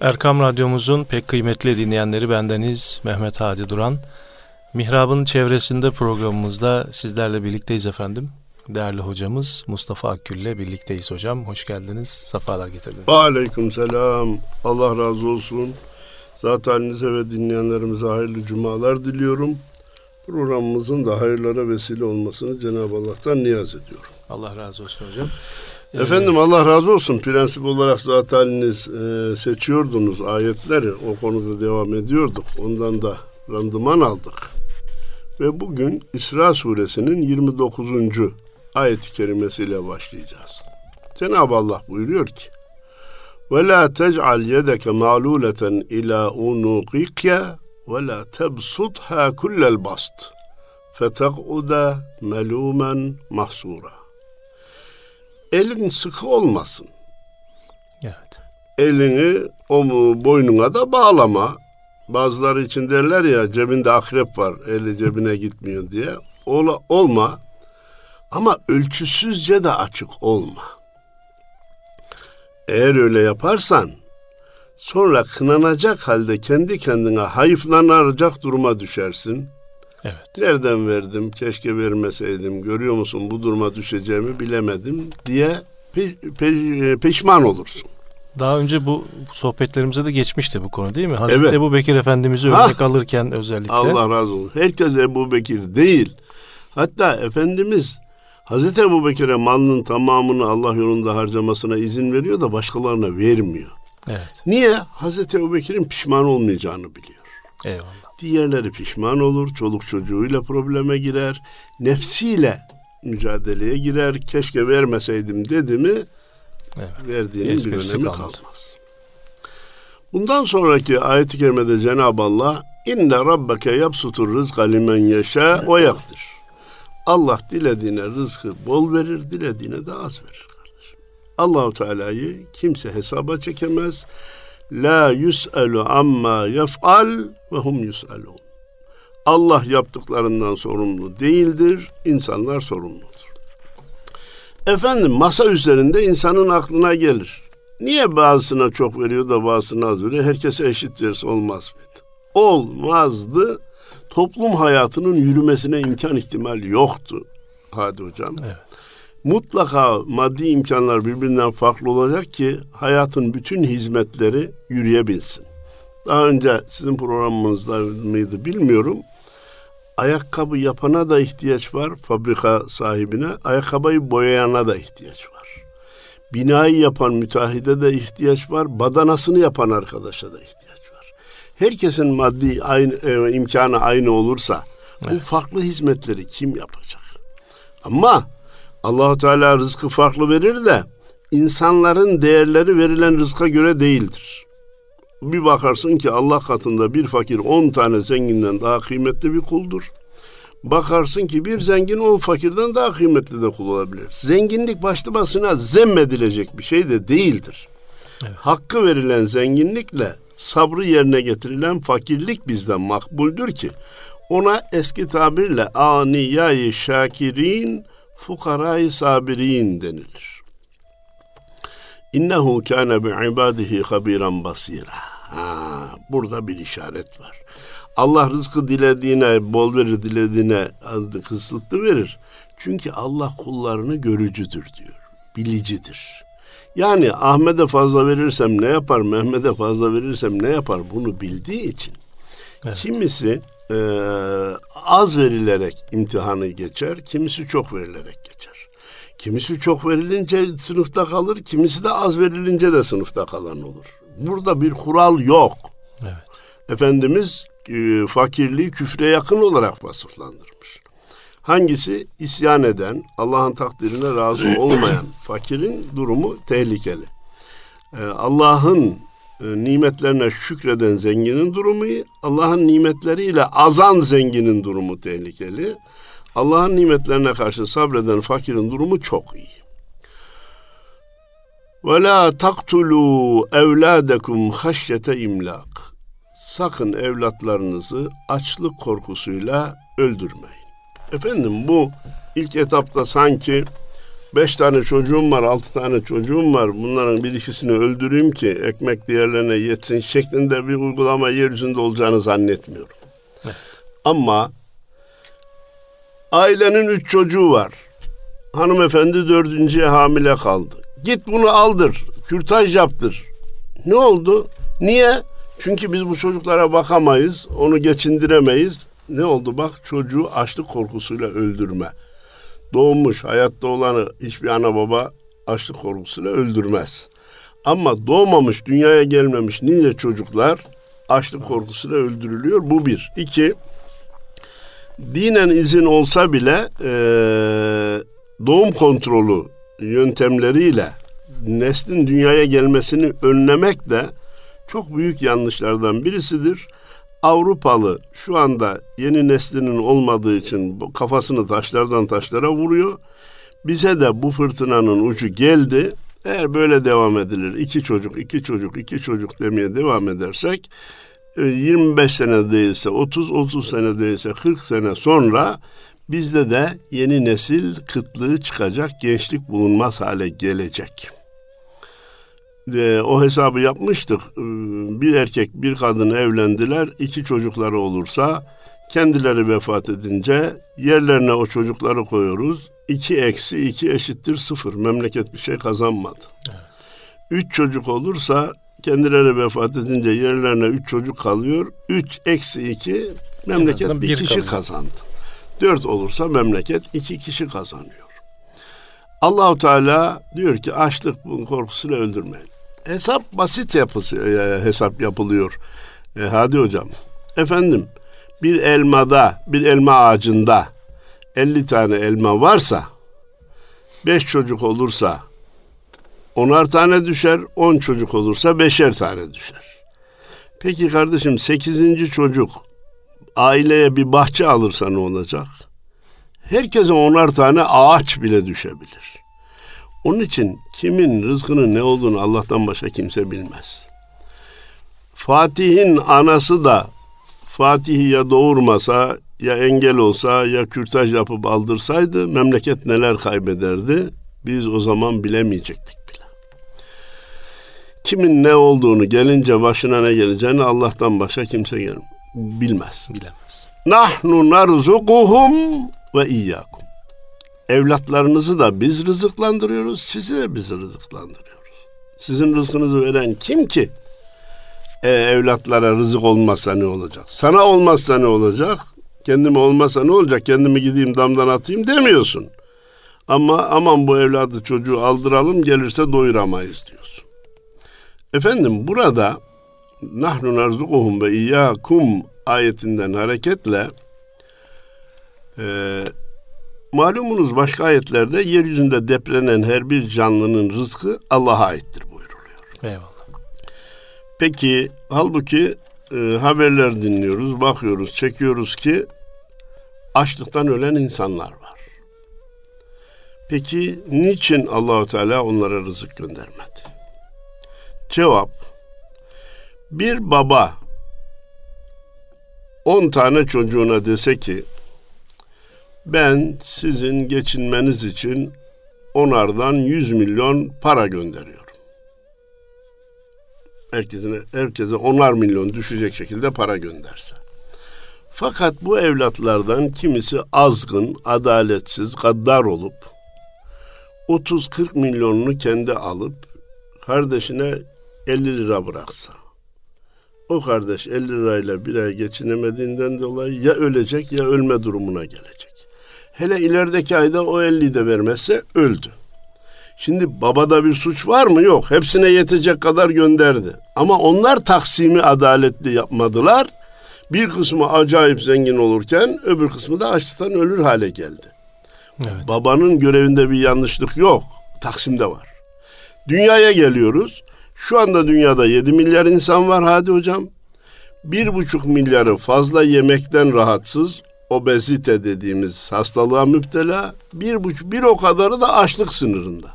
Erkam Radyomuzun pek kıymetli dinleyenleri bendeniz Mehmet Hadi Duran. Mihrab'ın çevresinde programımızda sizlerle birlikteyiz efendim. Değerli hocamız Mustafa Akgül ile birlikteyiz hocam. Hoş geldiniz, sefalar getirdiniz. Aleyküm selam. Allah razı olsun. Zaten halinize ve dinleyenlerimize hayırlı cumalar diliyorum. Programımızın da hayırlara vesile olmasını Cenab-ı Allah'tan niyaz ediyorum. Allah razı olsun hocam. Ee, Efendim Allah razı olsun prensip olarak zat haliniz e, seçiyordunuz ayetleri o konuda devam ediyorduk ondan da randıman aldık. Ve bugün İsra suresinin 29. ayet-i kerimesiyle başlayacağız. Cenab-ı Allah buyuruyor ki ve la tec'al yedeke ma'luleten ila unuqike ve la tebsutha kullel bast feteq'uda melumen mahsura Elin sıkı olmasın. Evet. Elini o boynuna da bağlama. Bazıları için derler ya cebinde akrep var, eli cebine gitmiyor diye. Ola, olma ama ölçüsüzce de açık olma. Eğer öyle yaparsan sonra kınanacak halde kendi kendine hayıflanacak duruma düşersin. Evet. Nereden verdim, keşke vermeseydim, görüyor musun bu duruma düşeceğimi bilemedim diye pe- pe- peşman olursun. Daha önce bu sohbetlerimize de geçmişti bu konu değil mi? Hazreti Evet. Ebu Bekir Efendimiz'i Ha. örnek alırken özellikle. Allah razı olsun. Herkes Ebu Bekir değil. Hatta Efendimiz Hazreti Ebu Bekir'e malının tamamını Allah yolunda harcamasına izin veriyor da başkalarına vermiyor. Evet. Niye? Hazreti Ebu Bekir'in pişman olmayacağını biliyor. Eyvallah. Diğerleri pişman olur, çoluk çocuğuyla probleme girer, nefsiyle mücadeleye girer. Keşke vermeseydim dedi mi Evet. verdiğinin bir önemi kalmaz. kalmaz. Bundan sonraki ayet-i kerimede Cenab-ı Allah inne rabbeke yapsutur rızka limen yeşâ ve yakdir. Allah dilediğine rızkı bol verir, dilediğine de az verir kardeşim. Allahu Teala'yı kimse hesaba çekemez. La yus'alu amma yef'al ve hum yus'alun. Allah yaptıklarından sorumlu değildir, insanlar sorumludur. Efendim masa üzerinde insanın aklına gelir. Niye bazısına çok veriyor da bazısına az veriyor? Herkese eşit verse olmaz mıydı? Olmazdı. Toplum hayatının yürümesine imkan ihtimal yoktu. Hadi hocam. Evet. Mutlaka maddi imkanlar birbirinden farklı olacak ki hayatın bütün hizmetleri yürüyebilsin. Daha önce sizin programınızda mıydı bilmiyorum. Ayakkabı yapana da ihtiyaç var, fabrika sahibine. Ayakkabıyı boyayana da ihtiyaç var. Binayı yapan müteahhide de ihtiyaç var. Badanasını yapan arkadaşa da ihtiyaç var. Herkesin maddi aynı, e, imkanı aynı olursa bu farklı hizmetleri kim yapacak? Ama Allahu Teala rızkı farklı verir de insanların değerleri verilen rızka göre değildir. Bir bakarsın ki Allah katında bir fakir 10 tane zenginden daha kıymetli bir kuldur. Bakarsın ki bir zengin 10 fakirden daha kıymetli de kul olabilir. Zenginlik başlı başına zemmedilecek bir şey de değildir. Evet. Hakkı verilen zenginlikle sabrı yerine getirilen fakirlik bizden makbuldür ki ona eski tabirle aniyayı şakirin fukarayı sabirin denilir. İnnehu kâne bi ibadihi habiran basira. Ha, burada bir işaret var. Allah rızkı dilediğine bol verir, dilediğine kısıtlı verir. Çünkü Allah kullarını görücüdür diyor. Bilicidir. Yani Ahmet'e fazla verirsem ne yapar, Mehmet'e fazla verirsem ne yapar bunu bildiği için. Evet. Kimisi e, az verilerek imtihanı geçer, kimisi çok verilerek geçer. Kimisi çok verilince sınıfta kalır, kimisi de az verilince de sınıfta kalan olur. Burada bir kural yok. Evet. Efendimiz e, fakirliği küfre yakın olarak vasıflandırmış. Hangisi isyan eden, Allah'ın takdirine razı olmayan fakirin durumu tehlikeli. E, Allah'ın e, nimetlerine şükreden zenginin durumu Allah'ın nimetleriyle azan zenginin durumu tehlikeli. Allah'ın nimetlerine karşı sabreden fakirin durumu çok iyi. Ve la taktulu evladekum haşyete imlak. Sakın evlatlarınızı açlık korkusuyla öldürmeyin. Efendim bu ilk etapta sanki beş tane çocuğum var, altı tane çocuğum var. Bunların bir ikisini öldüreyim ki ekmek diğerlerine yetsin şeklinde bir uygulama yeryüzünde olacağını zannetmiyorum. Evet. Ama ailenin üç çocuğu var. Hanımefendi dördüncüye hamile kaldı. Git bunu aldır, kürtaj yaptır. Ne oldu? Niye? Çünkü biz bu çocuklara bakamayız, onu geçindiremeyiz. Ne oldu bak çocuğu açlık korkusuyla öldürme. Doğmuş, hayatta olanı hiçbir ana baba açlık korkusuyla öldürmez. Ama doğmamış, dünyaya gelmemiş nice çocuklar açlık korkusuyla öldürülüyor. Bu bir. İki, dinen izin olsa bile e, doğum kontrolü yöntemleriyle neslin dünyaya gelmesini önlemek de çok büyük yanlışlardan birisidir. Avrupalı şu anda yeni neslinin olmadığı için kafasını taşlardan taşlara vuruyor. Bize de bu fırtınanın ucu geldi. Eğer böyle devam edilir, iki çocuk, iki çocuk, iki çocuk demeye devam edersek 25 e, sene değilse 30, 30 sene değilse 40 sene sonra bizde de yeni nesil kıtlığı çıkacak, gençlik bulunmaz hale gelecek e, o hesabı yapmıştık. E, bir erkek bir kadın evlendiler. iki çocukları olursa kendileri vefat edince yerlerine o çocukları koyuyoruz. İki eksi iki eşittir sıfır. Memleket bir şey kazanmadı. Evet. Üç çocuk olursa kendileri vefat edince yerlerine üç çocuk kalıyor. Üç eksi iki memleket bir, bir kişi kalıyor. kazandı. Dört olursa memleket iki kişi kazanıyor. Allahu Teala diyor ki açlık korkusuyla öldürmeyin hesap basit yapısı, e, hesap yapılıyor. E, hadi hocam. Efendim bir elmada, bir elma ağacında 50 tane elma varsa 5 çocuk olursa onar tane düşer, 10 çocuk olursa beşer tane düşer. Peki kardeşim 8. çocuk aileye bir bahçe alırsa ne olacak? Herkese onar tane ağaç bile düşebilir. Onun için kimin rızkının ne olduğunu Allah'tan başka kimse bilmez. Fatih'in anası da Fatih'i ya doğurmasa ya engel olsa ya kürtaj yapıp aldırsaydı memleket neler kaybederdi biz o zaman bilemeyecektik bile. Kimin ne olduğunu gelince başına ne geleceğini Allah'tan başka kimse bilmez. Bilemez. Nahnu narzukuhum ve iyyakum evlatlarınızı da biz rızıklandırıyoruz, sizi de biz rızıklandırıyoruz. Sizin rızkınızı veren kim ki? E, evlatlara rızık olmazsa ne olacak? Sana olmazsa ne olacak? Kendime olmazsa ne olacak? Kendimi gideyim damdan atayım demiyorsun. Ama aman bu evladı çocuğu aldıralım gelirse doyuramayız diyorsun. Efendim burada nahnu narzukuhum ve iyyakum ayetinden hareketle e, Malumunuz başka ayetlerde yeryüzünde deprenen her bir canlının rızkı Allah'a aittir buyuruluyor. Eyvallah. Peki halbuki e, haberler dinliyoruz, bakıyoruz, çekiyoruz ki açlıktan ölen insanlar var. Peki niçin Allahu Teala onlara rızık göndermedi? Cevap bir baba on tane çocuğuna dese ki ben sizin geçinmeniz için onardan 100 milyon para gönderiyorum. Herkese, herkese onar milyon düşecek şekilde para gönderse. Fakat bu evlatlardan kimisi azgın, adaletsiz, gaddar olup 30-40 milyonunu kendi alıp kardeşine 50 lira bıraksa. O kardeş 50 lirayla bir ay geçinemediğinden dolayı ya ölecek ya ölme durumuna gelecek. Hele ilerideki ayda o 50'yi de vermezse öldü. Şimdi babada bir suç var mı? Yok. Hepsine yetecek kadar gönderdi. Ama onlar taksimi adaletli yapmadılar. Bir kısmı acayip zengin olurken öbür kısmı da açlıktan ölür hale geldi. Evet. Babanın görevinde bir yanlışlık yok. Taksimde var. Dünyaya geliyoruz. Şu anda dünyada 7 milyar insan var hadi hocam. Bir buçuk milyarı fazla yemekten rahatsız, obezite dediğimiz hastalığa müptela, bir, buçuk, bir o kadarı da açlık sınırında.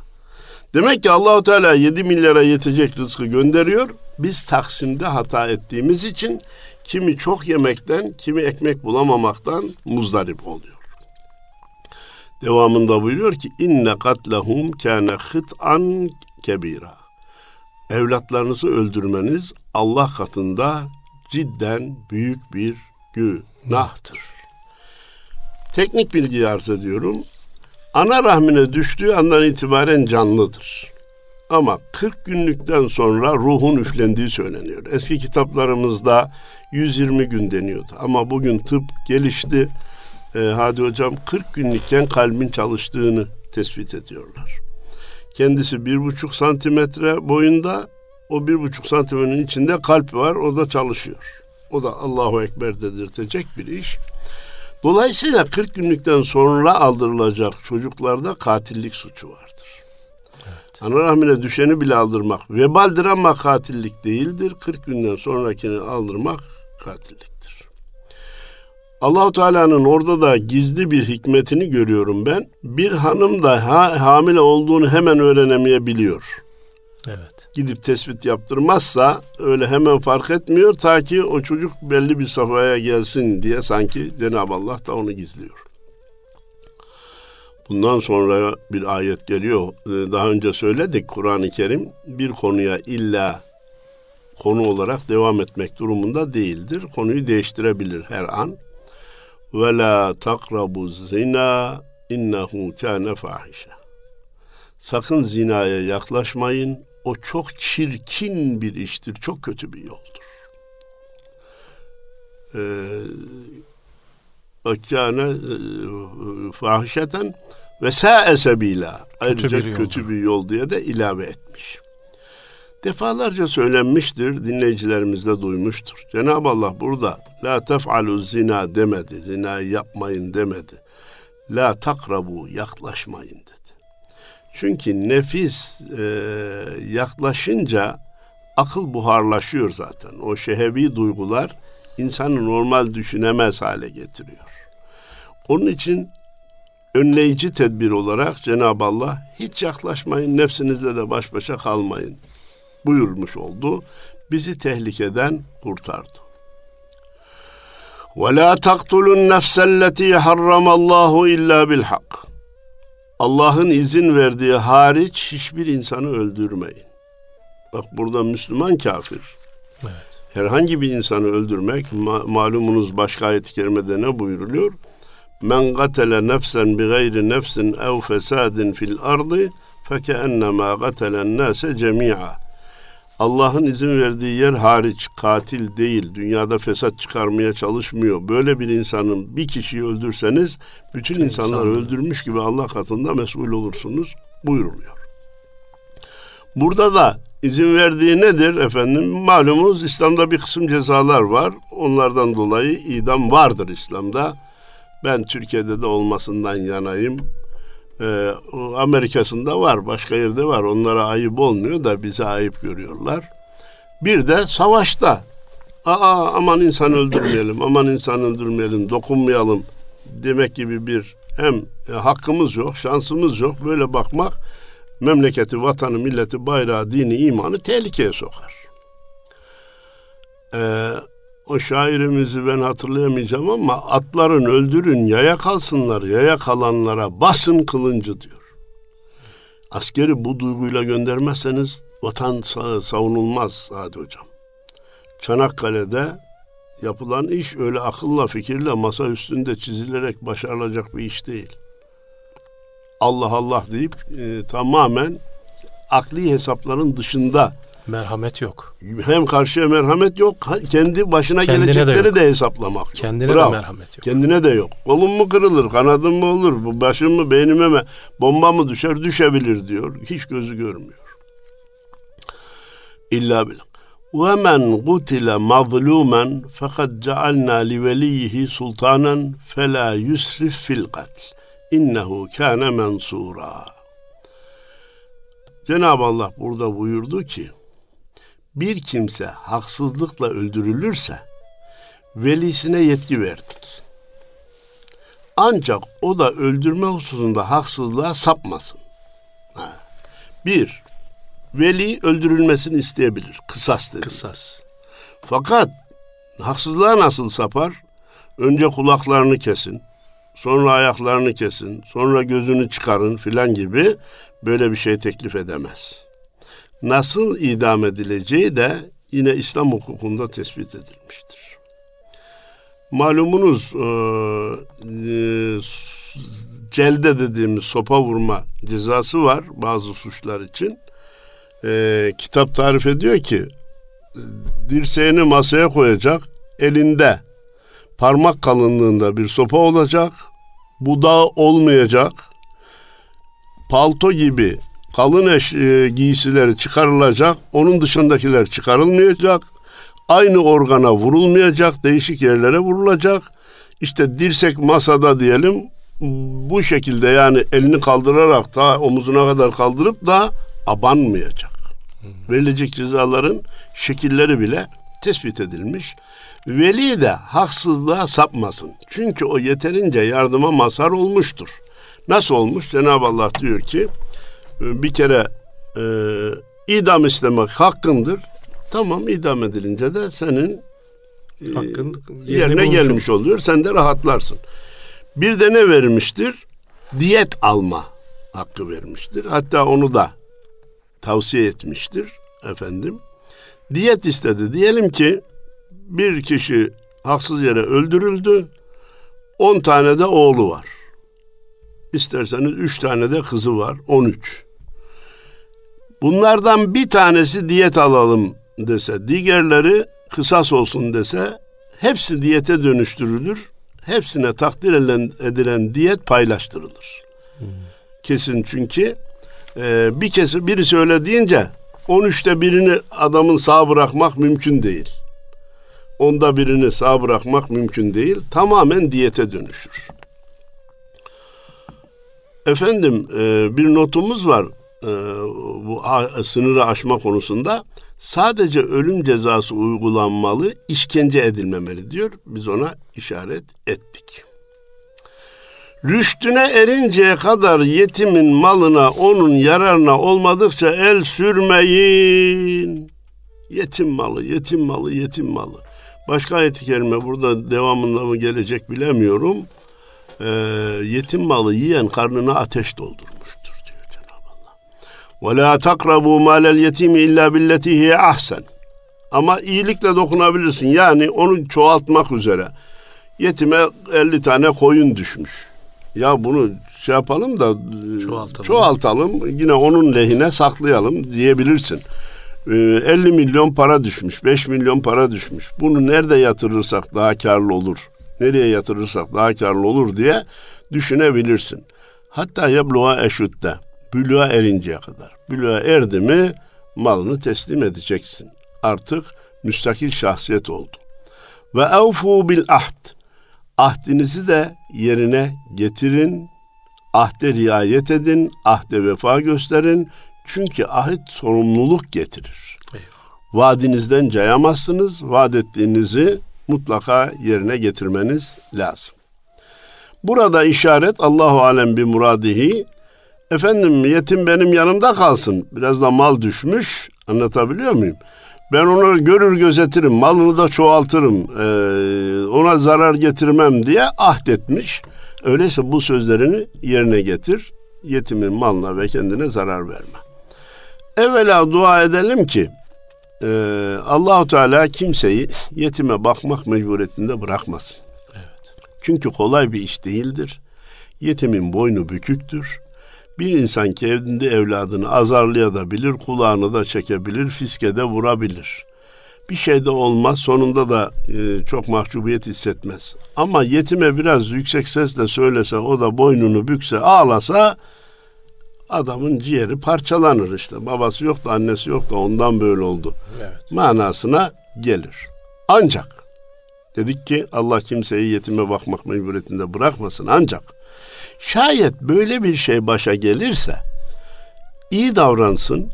Demek ki Allahu Teala 7 milyara yetecek rızkı gönderiyor. Biz taksimde hata ettiğimiz için kimi çok yemekten, kimi ekmek bulamamaktan muzdarip oluyor. Devamında buyuruyor ki inne katlehum kâne hıt'an kebira. Evlatlarınızı öldürmeniz Allah katında cidden büyük bir günahtır. Teknik bilgi arz ediyorum. Ana rahmine düştüğü andan itibaren canlıdır. Ama 40 günlükten sonra ruhun üflendiği söyleniyor. Eski kitaplarımızda 120 gün deniyordu. Ama bugün tıp gelişti. Ee, Hadi hocam 40 günlükken kalbin çalıştığını tespit ediyorlar. Kendisi bir buçuk santimetre boyunda, o bir buçuk santimetrenin içinde kalp var, o da çalışıyor. O da Allahu Ekber dedirtecek bir iş. Dolayısıyla 40 günlükten sonra aldırılacak çocuklarda katillik suçu vardır. Evet. Ana rahmine düşeni bile aldırmak vebaldir ama katillik değildir. 40 günden sonrakini aldırmak katilliktir. Allahu Teala'nın orada da gizli bir hikmetini görüyorum ben. Bir hanım da ha, hamile olduğunu hemen öğrenemeyebiliyor. Evet gidip tespit yaptırmazsa öyle hemen fark etmiyor ta ki o çocuk belli bir safhaya gelsin diye sanki Cenab-ı Allah da onu gizliyor. Bundan sonra bir ayet geliyor. Ee, daha önce söyledik Kur'an-ı Kerim bir konuya illa konu olarak devam etmek durumunda değildir. Konuyu değiştirebilir her an. Ve la takrabu zina innehu kâne fahişe. Sakın zinaya yaklaşmayın. O çok çirkin bir iştir, çok kötü bir yoldur. Akâne e, fahişeten ve sâe sebîlâ. Ayrıca kötü bir, kötü bir yol diye de ilave etmiş. Defalarca söylenmiştir, dinleyicilerimiz de duymuştur. Cenab-ı Allah burada la tef'alu zina demedi, zinayı yapmayın demedi. La takrabu yaklaşmayın dedi. Çünkü nefis e, yaklaşınca akıl buharlaşıyor zaten. O şehevi duygular insanı normal düşünemez hale getiriyor. Onun için önleyici tedbir olarak Cenab-ı Allah hiç yaklaşmayın, nefsinizle de baş başa kalmayın buyurmuş oldu. Bizi tehlikeden kurtardı. وَلَا تَقْتُلُوا النَّفْسَ الَّتِي حَرَّمَ اللّٰهُ اِلَّا بِالْحَقِّ Allah'ın izin verdiği hariç hiçbir insanı öldürmeyin. Bak burada Müslüman kafir. Evet. Herhangi bir insanı öldürmek ma- malumunuz başka ayet-i kerimede ne buyuruluyor? Men gatele nefsen bi gayri nefsin ev fesadin fil ardı fekennema gatelen nase cemi'a. Allah'ın izin verdiği yer hariç katil değil, dünyada fesat çıkarmaya çalışmıyor. Böyle bir insanın bir kişiyi öldürseniz bütün insanlar insan. öldürmüş gibi Allah katında mesul olursunuz buyuruluyor. Burada da izin verdiği nedir efendim? Malumunuz İslam'da bir kısım cezalar var. Onlardan dolayı idam vardır İslam'da. Ben Türkiye'de de olmasından yanayım. Ee, Amerika'sında var, başka yerde var. Onlara ayıp olmuyor da bize ayıp görüyorlar. Bir de savaşta. Aa aman insan öldürmeyelim, aman insan öldürmeyelim, dokunmayalım demek gibi bir hem e, hakkımız yok, şansımız yok. Böyle bakmak memleketi, vatanı, milleti, bayrağı, dini, imanı tehlikeye sokar. Ee, o şairimizi ben hatırlayamayacağım ama atların öldürün yaya kalsınlar yaya kalanlara basın kılıncı diyor. Askeri bu duyguyla göndermezseniz vatan savunulmaz Sadi Hocam. Çanakkale'de yapılan iş öyle akılla fikirle masa üstünde çizilerek başarılacak bir iş değil. Allah Allah deyip e, tamamen akli hesapların dışında Merhamet yok. Hem karşıya merhamet yok, kendi başına Kendine gelecekleri de, de hesaplamak yok. Kendine Bravo. de merhamet yok. Kendine de yok. Kolum mu kırılır, kanadım mı olur, bu başım mı, beynime mi, bomba mı düşer, düşebilir diyor. Hiç gözü görmüyor. İlla bil. وَمَنْ قُتِلَ مَظْلُومًا فَقَدْ جَعَلْنَا لِوَلِيِّهِ سُلْطَانًا فَلَا يُسْرِفْ فِي الْقَتْلِ اِنَّهُ كَانَ مَنْصُورًا Cenab-ı Allah burada buyurdu ki, bir kimse haksızlıkla öldürülürse velisine yetki verdik. Ancak o da öldürme hususunda haksızlığa sapmasın. Ha. Bir, veli öldürülmesini isteyebilir. Kısas dedi. Kısas. Fakat haksızlığa nasıl sapar? Önce kulaklarını kesin, sonra ayaklarını kesin, sonra gözünü çıkarın filan gibi böyle bir şey teklif edemez. Nasıl idam edileceği de yine İslam hukukunda tespit edilmiştir. Malumunuz e, e, celde dediğimiz sopa vurma cezası var bazı suçlar için. E, kitap tarif ediyor ki dirseğini masaya koyacak, elinde parmak kalınlığında bir sopa olacak, budağı olmayacak, palto gibi kalın eş, e, giysileri çıkarılacak, onun dışındakiler çıkarılmayacak, aynı organa vurulmayacak, değişik yerlere vurulacak. İşte dirsek masada diyelim, bu şekilde yani elini kaldırarak da omuzuna kadar kaldırıp da abanmayacak. Verilecek cezaların şekilleri bile tespit edilmiş. Veli de haksızlığa sapmasın. Çünkü o yeterince yardıma mazhar olmuştur. Nasıl olmuş? Cenab-ı Allah diyor ki bir kere e, idam istemek hakkındır. Tamam idam edilince de senin e, Hakkın, yerine gelmiş oluyor. Sen de rahatlarsın. Bir de ne vermiştir? Diyet alma hakkı vermiştir. Hatta onu da tavsiye etmiştir efendim. Diyet istedi. Diyelim ki bir kişi haksız yere öldürüldü. On tane de oğlu var. İsterseniz üç tane de kızı var. On üç. Bunlardan bir tanesi diyet alalım dese, diğerleri kısas olsun dese hepsi diyete dönüştürülür. Hepsine takdir edilen, diyet paylaştırılır. Kesin çünkü e, bir kez birisi öyle deyince 13'te birini adamın sağ bırakmak mümkün değil. Onda birini sağ bırakmak mümkün değil. Tamamen diyete dönüşür. Efendim e, bir notumuz var e, bu sınırı aşma konusunda. Sadece ölüm cezası uygulanmalı, işkence edilmemeli diyor. Biz ona işaret ettik. Rüştüne erinceye kadar yetimin malına onun yararına olmadıkça el sürmeyin. Yetim malı, yetim malı, yetim malı. Başka ayet-i kerime burada devamında mı gelecek bilemiyorum. Ee, yetim malı yiyen karnına ateş Allah. Ve la takrabu malel yetimi illa billeti hiye ahsen. Ama iyilikle dokunabilirsin. Yani onu çoğaltmak üzere. Yetime 50 tane koyun düşmüş ya bunu şey yapalım da çoğaltalım. çoğaltalım yine onun lehine saklayalım diyebilirsin. 50 ee, milyon para düşmüş, 5 milyon para düşmüş. Bunu nerede yatırırsak daha karlı olur, nereye yatırırsak daha karlı olur diye düşünebilirsin. Hatta yabluğa eşütte, bülüğa erinceye kadar. Bülüğa erdi mi malını teslim edeceksin. Artık müstakil şahsiyet oldu. Ve evfu bil ahd ahdinizi de yerine getirin, ahde riayet edin, ahde vefa gösterin. Çünkü ahit sorumluluk getirir. Eyvallah. Vaadinizden cayamazsınız, vaat ettiğinizi mutlaka yerine getirmeniz lazım. Burada işaret Allahu alem bir muradihi efendim yetim benim yanımda kalsın. Biraz da mal düşmüş. Anlatabiliyor muyum? Ben onu görür gözetirim, malını da çoğaltırım, e, ona zarar getirmem diye ahdetmiş. Öyleyse bu sözlerini yerine getir, yetimin malına ve kendine zarar verme. Evvela dua edelim ki e, Allahu Teala kimseyi yetime bakmak mecburiyetinde bırakmasın. Evet. Çünkü kolay bir iş değildir. Yetimin boynu büküktür. Bir insan ki evinde evladını azarlayabilir, kulağını da çekebilir, fiske de vurabilir. Bir şey de olmaz, sonunda da e, çok mahcubiyet hissetmez. Ama yetime biraz yüksek sesle söylese, o da boynunu bükse, ağlasa adamın ciğeri parçalanır işte. Babası yok da annesi yok da ondan böyle oldu. Evet. Manasına gelir. Ancak dedik ki Allah kimseyi yetime bakmak mecburiyetinde bırakmasın ancak Şayet böyle bir şey başa gelirse iyi davransın.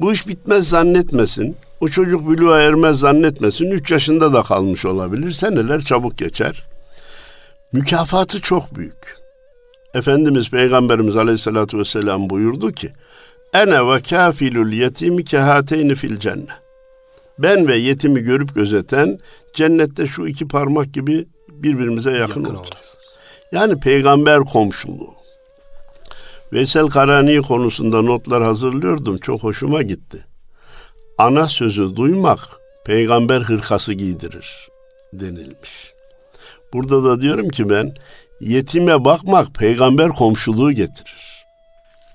Bu iş bitmez zannetmesin. O çocuk buluğa ermez zannetmesin. Üç yaşında da kalmış olabilir. Seneler çabuk geçer. Mükafatı çok büyük. Efendimiz Peygamberimiz Aleyhisselatü Vesselam buyurdu ki Ene ve kafilul yetimi kehateyni fil cennet. Ben ve yetimi görüp gözeten cennette şu iki parmak gibi birbirimize yakın, yakın olacağız. Yani peygamber komşuluğu. Veysel Karani konusunda notlar hazırlıyordum. Çok hoşuma gitti. Ana sözü duymak peygamber hırkası giydirir denilmiş. Burada da diyorum ki ben yetime bakmak peygamber komşuluğu getirir.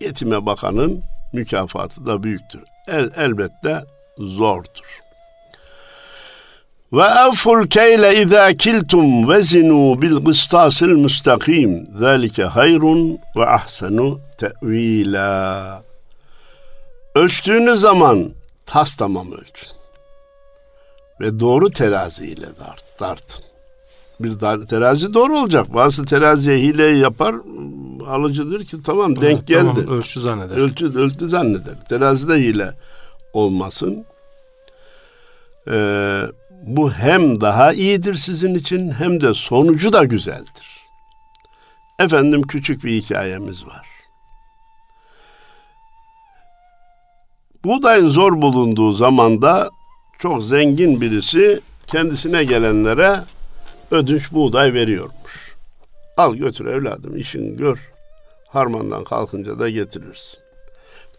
Yetime bakanın mükafatı da büyüktür. El, elbette zordur. Ve evful keyle izâ kiltum vezinû bil gıstâsil müstakîm. Zâlike hayrun ve ahsenu te'vîlâ. Ölçtüğünüz zaman tas tamam ölçün. Ve doğru teraziyle dart, tartın. Bir dar, terazi doğru olacak. Bazı teraziye hile yapar, alıcıdır ki tamam denk evet, geldi. Tamam, ölçü zanneder. Ölçü, ölçü zanneder. Terazide hile olmasın. Ee, bu hem daha iyidir sizin için hem de sonucu da güzeldir. Efendim küçük bir hikayemiz var. Buğdayın zor bulunduğu zamanda çok zengin birisi kendisine gelenlere ödünç buğday veriyormuş. Al götür evladım işini gör. Harmandan kalkınca da getirirsin.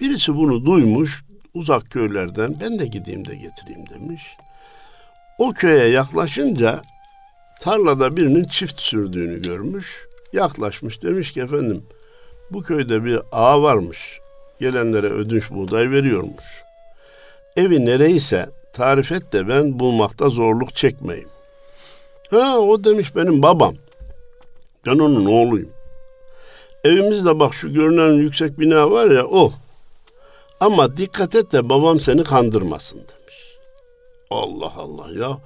Birisi bunu duymuş uzak köylerden ben de gideyim de getireyim demiş. O köye yaklaşınca tarlada birinin çift sürdüğünü görmüş. Yaklaşmış demiş ki efendim bu köyde bir ağa varmış. Gelenlere ödünç buğday veriyormuş. Evi nereyse tarif et de ben bulmakta zorluk çekmeyeyim. Ha o demiş benim babam. Ben onun oğluyum. Evimizde bak şu görünen yüksek bina var ya o. Ama dikkat et de babam seni kandırmasın demiş. Allah Allah ya.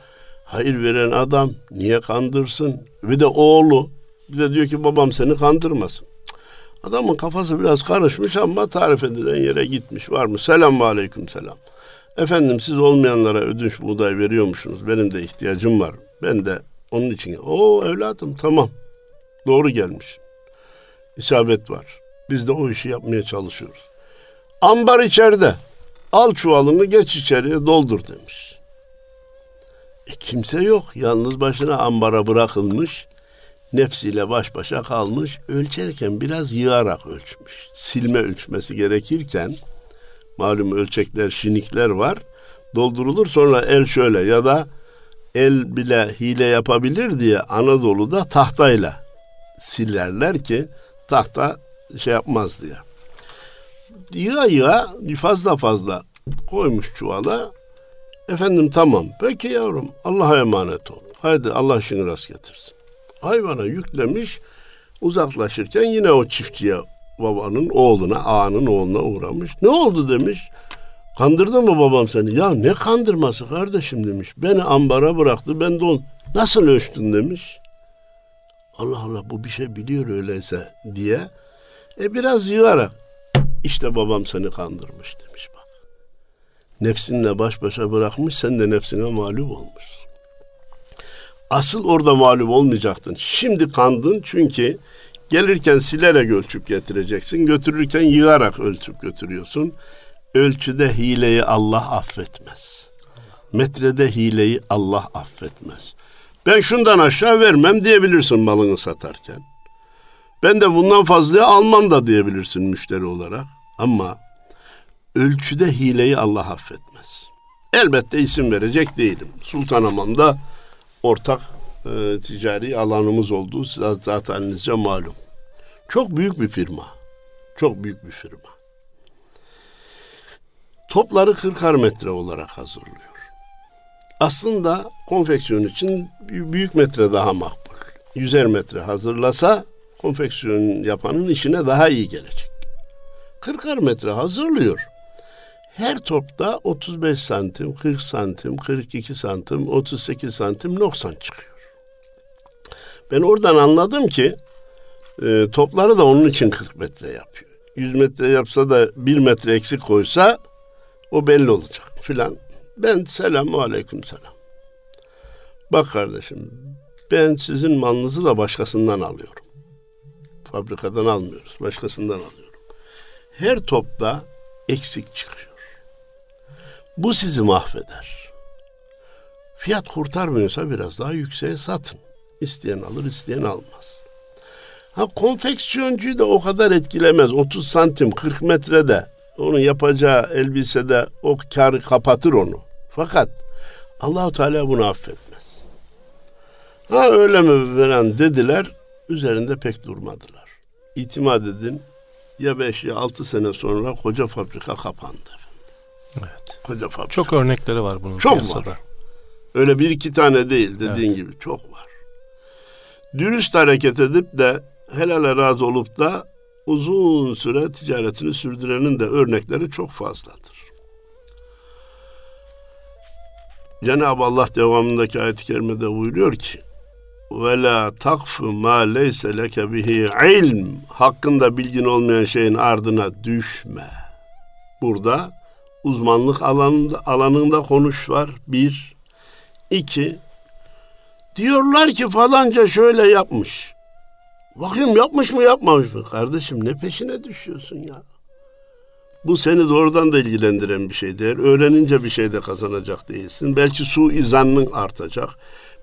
Hayır veren adam niye kandırsın? Bir de oğlu. Bir de diyor ki babam seni kandırmasın. Adamın kafası biraz karışmış ama tarif edilen yere gitmiş. Var mı? Selam aleyküm selam. Efendim siz olmayanlara ödünç buğday veriyormuşsunuz. Benim de ihtiyacım var. Ben de onun için. O evladım tamam. Doğru gelmiş. İsabet var. Biz de o işi yapmaya çalışıyoruz. Ambar içeride. Al çuvalını geç içeriye doldur demiş. E kimse yok. Yalnız başına ambara bırakılmış. Nefsiyle baş başa kalmış. Ölçerken biraz yığarak ölçmüş. Silme ölçmesi gerekirken malum ölçekler, şinikler var. Doldurulur sonra el şöyle ya da el bile hile yapabilir diye Anadolu'da tahtayla silerler ki tahta şey yapmaz diye. Yığa yığa fazla fazla koymuş çuvala. Efendim tamam. Peki yavrum Allah'a emanet ol. Haydi Allah işini rast getirsin. Hayvana yüklemiş uzaklaşırken yine o çiftçiye babanın oğluna, ağanın oğluna uğramış. Ne oldu demiş. Kandırdı mı babam seni? Ya ne kandırması kardeşim demiş. Beni ambara bıraktı ben de on. Nasıl ölçtün demiş. Allah Allah bu bir şey biliyor öyleyse diye. E biraz yığarak işte babam seni kandırmış demiş bak. Nefsinle baş başa bırakmış sen de nefsine mağlup olmuş. Asıl orada mağlup olmayacaktın. Şimdi kandın çünkü gelirken silerek ölçüp getireceksin. Götürürken yığarak ölçüp götürüyorsun. Ölçüde hileyi Allah affetmez. Metrede hileyi Allah affetmez. Ben şundan aşağı vermem diyebilirsin malını satarken. Ben de bundan fazla almam da diyebilirsin müşteri olarak. Ama ölçüde hileyi Allah affetmez. Elbette isim verecek değilim. Sultanamam'da ortak e, ticari alanımız olduğu zaten malum. Çok büyük bir firma. Çok büyük bir firma. Topları 40 metre olarak hazırlıyor. Aslında konfeksiyon için büyük metre daha makbul. 100'er metre hazırlasa konfeksiyon yapanın işine daha iyi gelecek. 40 metre hazırlıyor. Her topta 35 santim, 40 santim, 42 santim, 38 santim noksan çıkıyor. Ben oradan anladım ki e, topları da onun için 40 metre yapıyor. 100 metre yapsa da 1 metre eksik koysa o belli olacak filan. Ben selamu aleyküm selam. Bak kardeşim ben sizin malınızı da başkasından alıyorum. Fabrikadan almıyoruz. Başkasından alıyorum. Her topta eksik çıkıyor. Bu sizi mahveder. Fiyat kurtarmıyorsa biraz daha yükseğe satın. İsteyen alır, isteyen almaz. Ha konfeksiyoncuyu da o kadar etkilemez. 30 santim 40 metrede onun yapacağı elbisede o karı kapatır onu. Fakat Allahu Teala bunu affetmez. Ha öyle mi veren dediler. Üzerinde pek durmadılar. İtimat edin. Ya beş ya altı sene sonra koca fabrika kapandı. Evet. Koca fabrika. Çok örnekleri var bunun Çok piyasada. var. Öyle bir iki tane değil dediğin Evet. gibi çok var. Dürüst hareket edip de helale razı olup da uzun süre ticaretini sürdürenin de örnekleri çok fazladır. Cenab-ı Allah devamındaki ayet-i kerimede buyuruyor ki ve la takfu ma leyse leke bihi ilm hakkında bilgin olmayan şeyin ardına düşme. Burada uzmanlık alanında, alanında konuş var. Bir. İki. Diyorlar ki falanca şöyle yapmış. Bakayım yapmış mı yapmamış mı? Kardeşim ne peşine düşüyorsun ya? Bu seni doğrudan da ilgilendiren bir şey değil. Öğrenince bir şey de kazanacak değilsin. Belki su izanın artacak.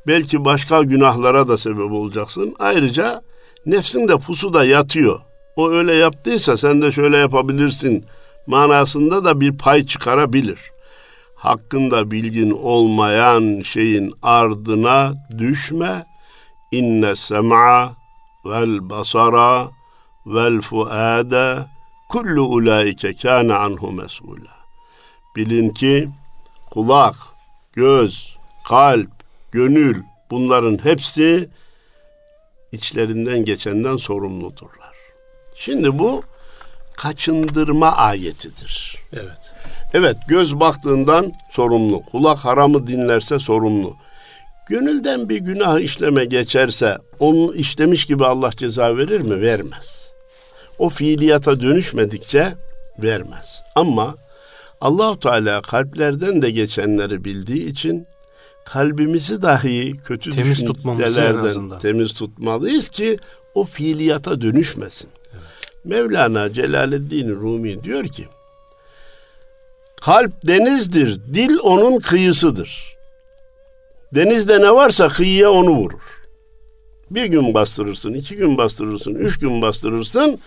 Belki başka günahlara da sebep olacaksın. Ayrıca nefsin de pusu da yatıyor. O öyle yaptıysa sen de şöyle yapabilirsin manasında da bir pay çıkarabilir. Hakkında bilgin olmayan şeyin ardına düşme. İnne sem'a vel basara vel fuade kullu ulaike kana anhu mes'ula. Bilin ki kulak, göz, kalp, gönül bunların hepsi içlerinden geçenden sorumludurlar. Şimdi bu kaçındırma ayetidir. Evet. Evet göz baktığından sorumlu. Kulak haramı dinlerse sorumlu. Gönülden bir günah işleme geçerse onu işlemiş gibi Allah ceza verir mi? Vermez. O fiiliyata dönüşmedikçe vermez. Ama Allahu Teala kalplerden de geçenleri bildiği için kalbimizi dahi kötü Temiz düşüncelerden temiz tutmalıyız ki o fiiliyata dönüşmesin. Mevlana Celaleddin Rumi diyor ki Kalp denizdir, dil onun kıyısıdır. Denizde ne varsa kıyıya onu vurur. Bir gün bastırırsın, iki gün bastırırsın, üç gün bastırırsın.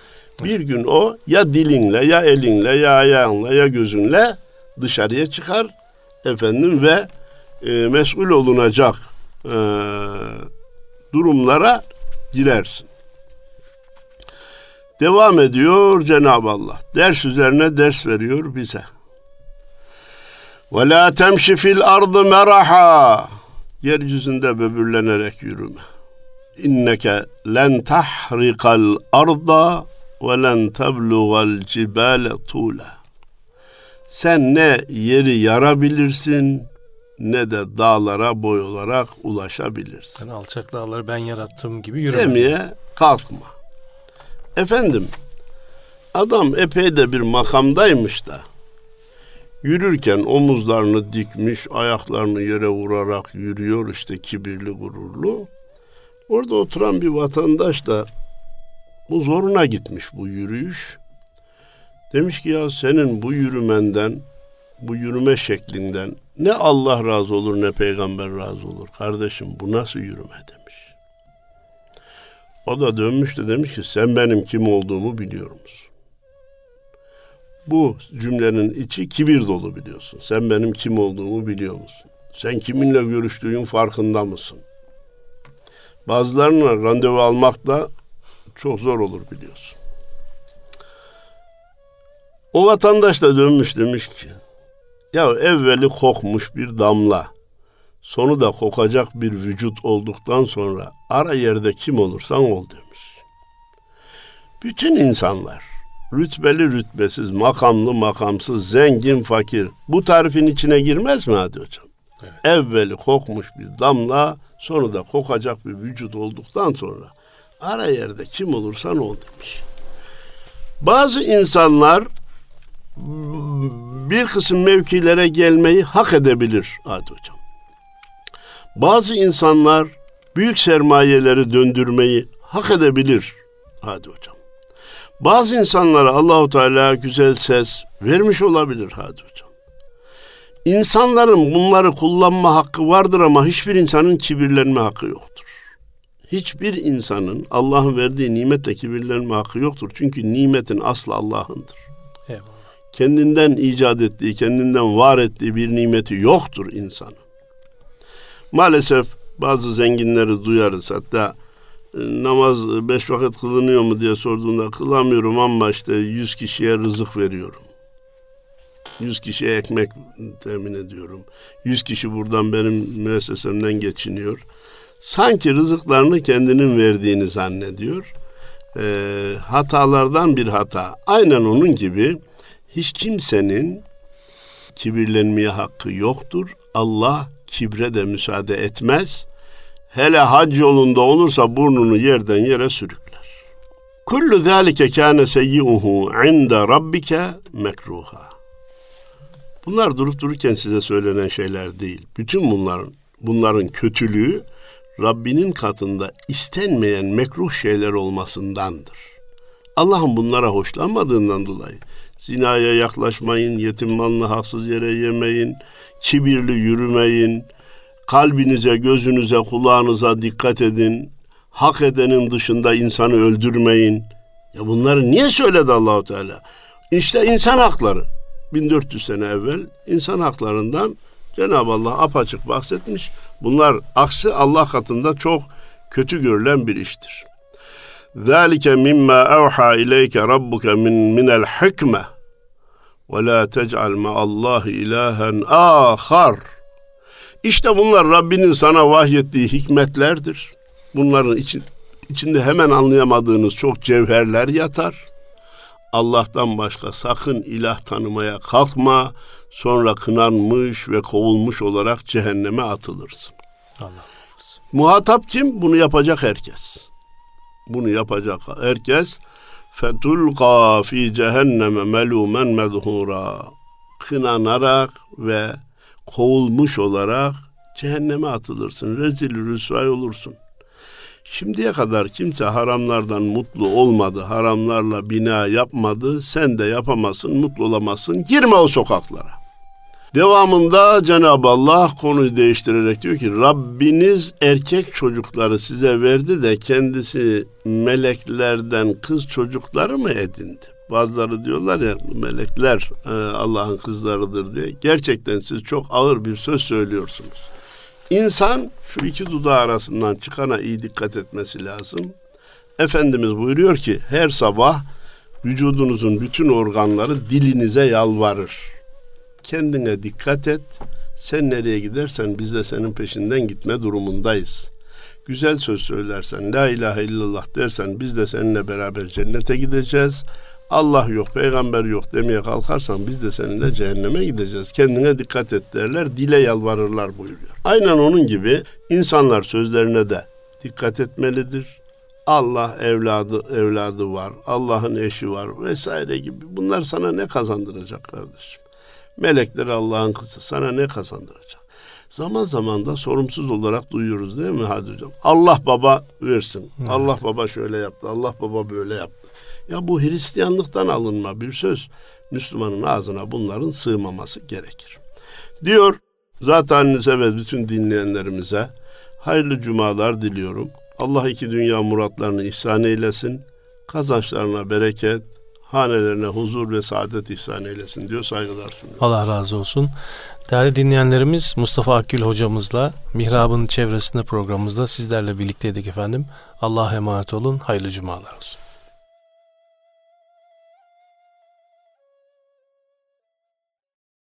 Bir gün o ya dilinle, ya elinle, ya ayağınla, ya gözünle dışarıya çıkar. Efendim ve e, mesul olunacak e, durumlara girersin. Devam ediyor Cenab-ı Allah. Ders üzerine ders veriyor bize. Ve la temşi fil ardı meraha. Yeryüzünde böbürlenerek yürüme. İnneke len tahrikal arda ve len teblugal cibale tula. Sen ne yeri yarabilirsin ne de dağlara boy olarak ulaşabilirsin Yani alçak dağları ben yarattığım gibi yürüme. demeye kalkma. Efendim, adam epey de bir makamdaymış da yürürken omuzlarını dikmiş, ayaklarını yere vurarak yürüyor işte kibirli gururlu. Orada oturan bir vatandaş da bu zoruna gitmiş bu yürüyüş. Demiş ki ya senin bu yürümenden, bu yürüme şeklinden ne Allah razı olur ne peygamber razı olur. Kardeşim bu nasıl yürüme demiş. O da dönmüş de demiş ki sen benim kim olduğumu biliyor musun? Bu cümlenin içi kibir dolu biliyorsun. Sen benim kim olduğumu biliyor musun? Sen kiminle görüştüğün farkında mısın? Bazılarına randevu almak da çok zor olur biliyorsun. O vatandaş da dönmüş demiş ki ya evveli kokmuş bir damla sonu da kokacak bir vücut olduktan sonra ara yerde kim olursan ol demiş. Bütün insanlar rütbeli rütbesiz, makamlı makamsız, zengin fakir bu tarifin içine girmez mi hadi hocam? Evet. Evveli kokmuş bir damla sonu da kokacak bir vücut olduktan sonra ara yerde kim olursan ol demiş. Bazı insanlar bir kısım mevkilere gelmeyi hak edebilir Hadi hocam. Bazı insanlar büyük sermayeleri döndürmeyi hak edebilir Hadi hocam. Bazı insanlara Allahu Teala güzel ses vermiş olabilir Hadi hocam. İnsanların bunları kullanma hakkı vardır ama hiçbir insanın kibirlenme hakkı yoktur. Hiçbir insanın Allah'ın verdiği nimetle kibirlenme hakkı yoktur. Çünkü nimetin aslı Allah'ındır. Eyvallah. Kendinden icat ettiği, kendinden var ettiği bir nimeti yoktur insanın. Maalesef bazı zenginleri duyarız. Hatta e, namaz beş vakit kılınıyor mu diye sorduğunda kılamıyorum ama işte yüz kişiye rızık veriyorum. Yüz kişiye ekmek temin ediyorum. Yüz kişi buradan benim müessesemden geçiniyor. Sanki rızıklarını kendinin verdiğini zannediyor. E, hatalardan bir hata. Aynen onun gibi hiç kimsenin kibirlenmeye hakkı yoktur. Allah kibre de müsaade etmez. Hele hac yolunda olursa burnunu yerden yere sürükler. Kullu zalike kana seyyi'uhu inde rabbike mekruha. Bunlar durup dururken size söylenen şeyler değil. Bütün bunların bunların kötülüğü Rabbinin katında istenmeyen mekruh şeyler olmasındandır. Allah'ın bunlara hoşlanmadığından dolayı zinaya yaklaşmayın, yetim malını haksız yere yemeyin, kibirli yürümeyin, kalbinize, gözünüze, kulağınıza dikkat edin, hak edenin dışında insanı öldürmeyin. Ya bunları niye söyledi Allahu Teala? İşte insan hakları. 1400 sene evvel insan haklarından Cenab-ı Allah apaçık bahsetmiş. Bunlar aksi Allah katında çok kötü görülen bir iştir. Zalike mimma evha ileyke rabbuke min minel hikme ve la tec'al ma'allahi ilahen ahar. İşte bunlar Rabbinin sana vahyettiği hikmetlerdir. Bunların için, içinde hemen anlayamadığınız çok cevherler yatar. Allah'tan başka sakın ilah tanımaya kalkma. Sonra kınanmış ve kovulmuş olarak cehenneme atılırsın. Allah Muhatap kim? Bunu yapacak herkes. Bunu yapacak herkes fetulqa fi cehenneme melumen medhura kınanarak ve kovulmuş olarak cehenneme atılırsın. Rezil rüsvay olursun. Şimdiye kadar kimse haramlardan mutlu olmadı, haramlarla bina yapmadı, sen de yapamazsın, mutlu olamazsın, girme o sokaklara. Devamında Cenab-ı Allah konuyu değiştirerek diyor ki Rabbiniz erkek çocukları size verdi de kendisi meleklerden kız çocukları mı edindi? Bazıları diyorlar ya melekler e, Allah'ın kızlarıdır diye. Gerçekten siz çok ağır bir söz söylüyorsunuz. İnsan şu iki dudağı arasından çıkana iyi dikkat etmesi lazım. Efendimiz buyuruyor ki her sabah vücudunuzun bütün organları dilinize yalvarır. Kendine dikkat et. Sen nereye gidersen biz de senin peşinden gitme durumundayız. Güzel söz söylersen, la ilahe illallah dersen biz de seninle beraber cennete gideceğiz. Allah yok, peygamber yok demeye kalkarsan biz de seninle cehenneme gideceğiz. Kendine dikkat et derler, dile yalvarırlar buyuruyor. Aynen onun gibi insanlar sözlerine de dikkat etmelidir. Allah evladı evladı var, Allah'ın eşi var vesaire gibi. Bunlar sana ne kazandıracak kardeşim? Melekler Allah'ın kızı sana ne kazandıracak? Zaman zaman da sorumsuz olarak duyuyoruz değil mi Hadi hocam? Allah baba versin. Evet. Allah baba şöyle yaptı. Allah baba böyle yaptı. Ya bu Hristiyanlıktan alınma bir söz. Müslümanın ağzına bunların sığmaması gerekir. Diyor zaten evet bütün dinleyenlerimize hayırlı cumalar diliyorum. Allah iki dünya muratlarını ihsan eylesin. Kazançlarına bereket, hanelerine huzur ve saadet ihsan eylesin diyor saygılar sunuyorum. Allah razı olsun. Değerli dinleyenlerimiz Mustafa Akgül hocamızla Mihrab'ın çevresinde programımızda sizlerle birlikteydik efendim. Allah'a emanet olun. Hayırlı cumalar olsun.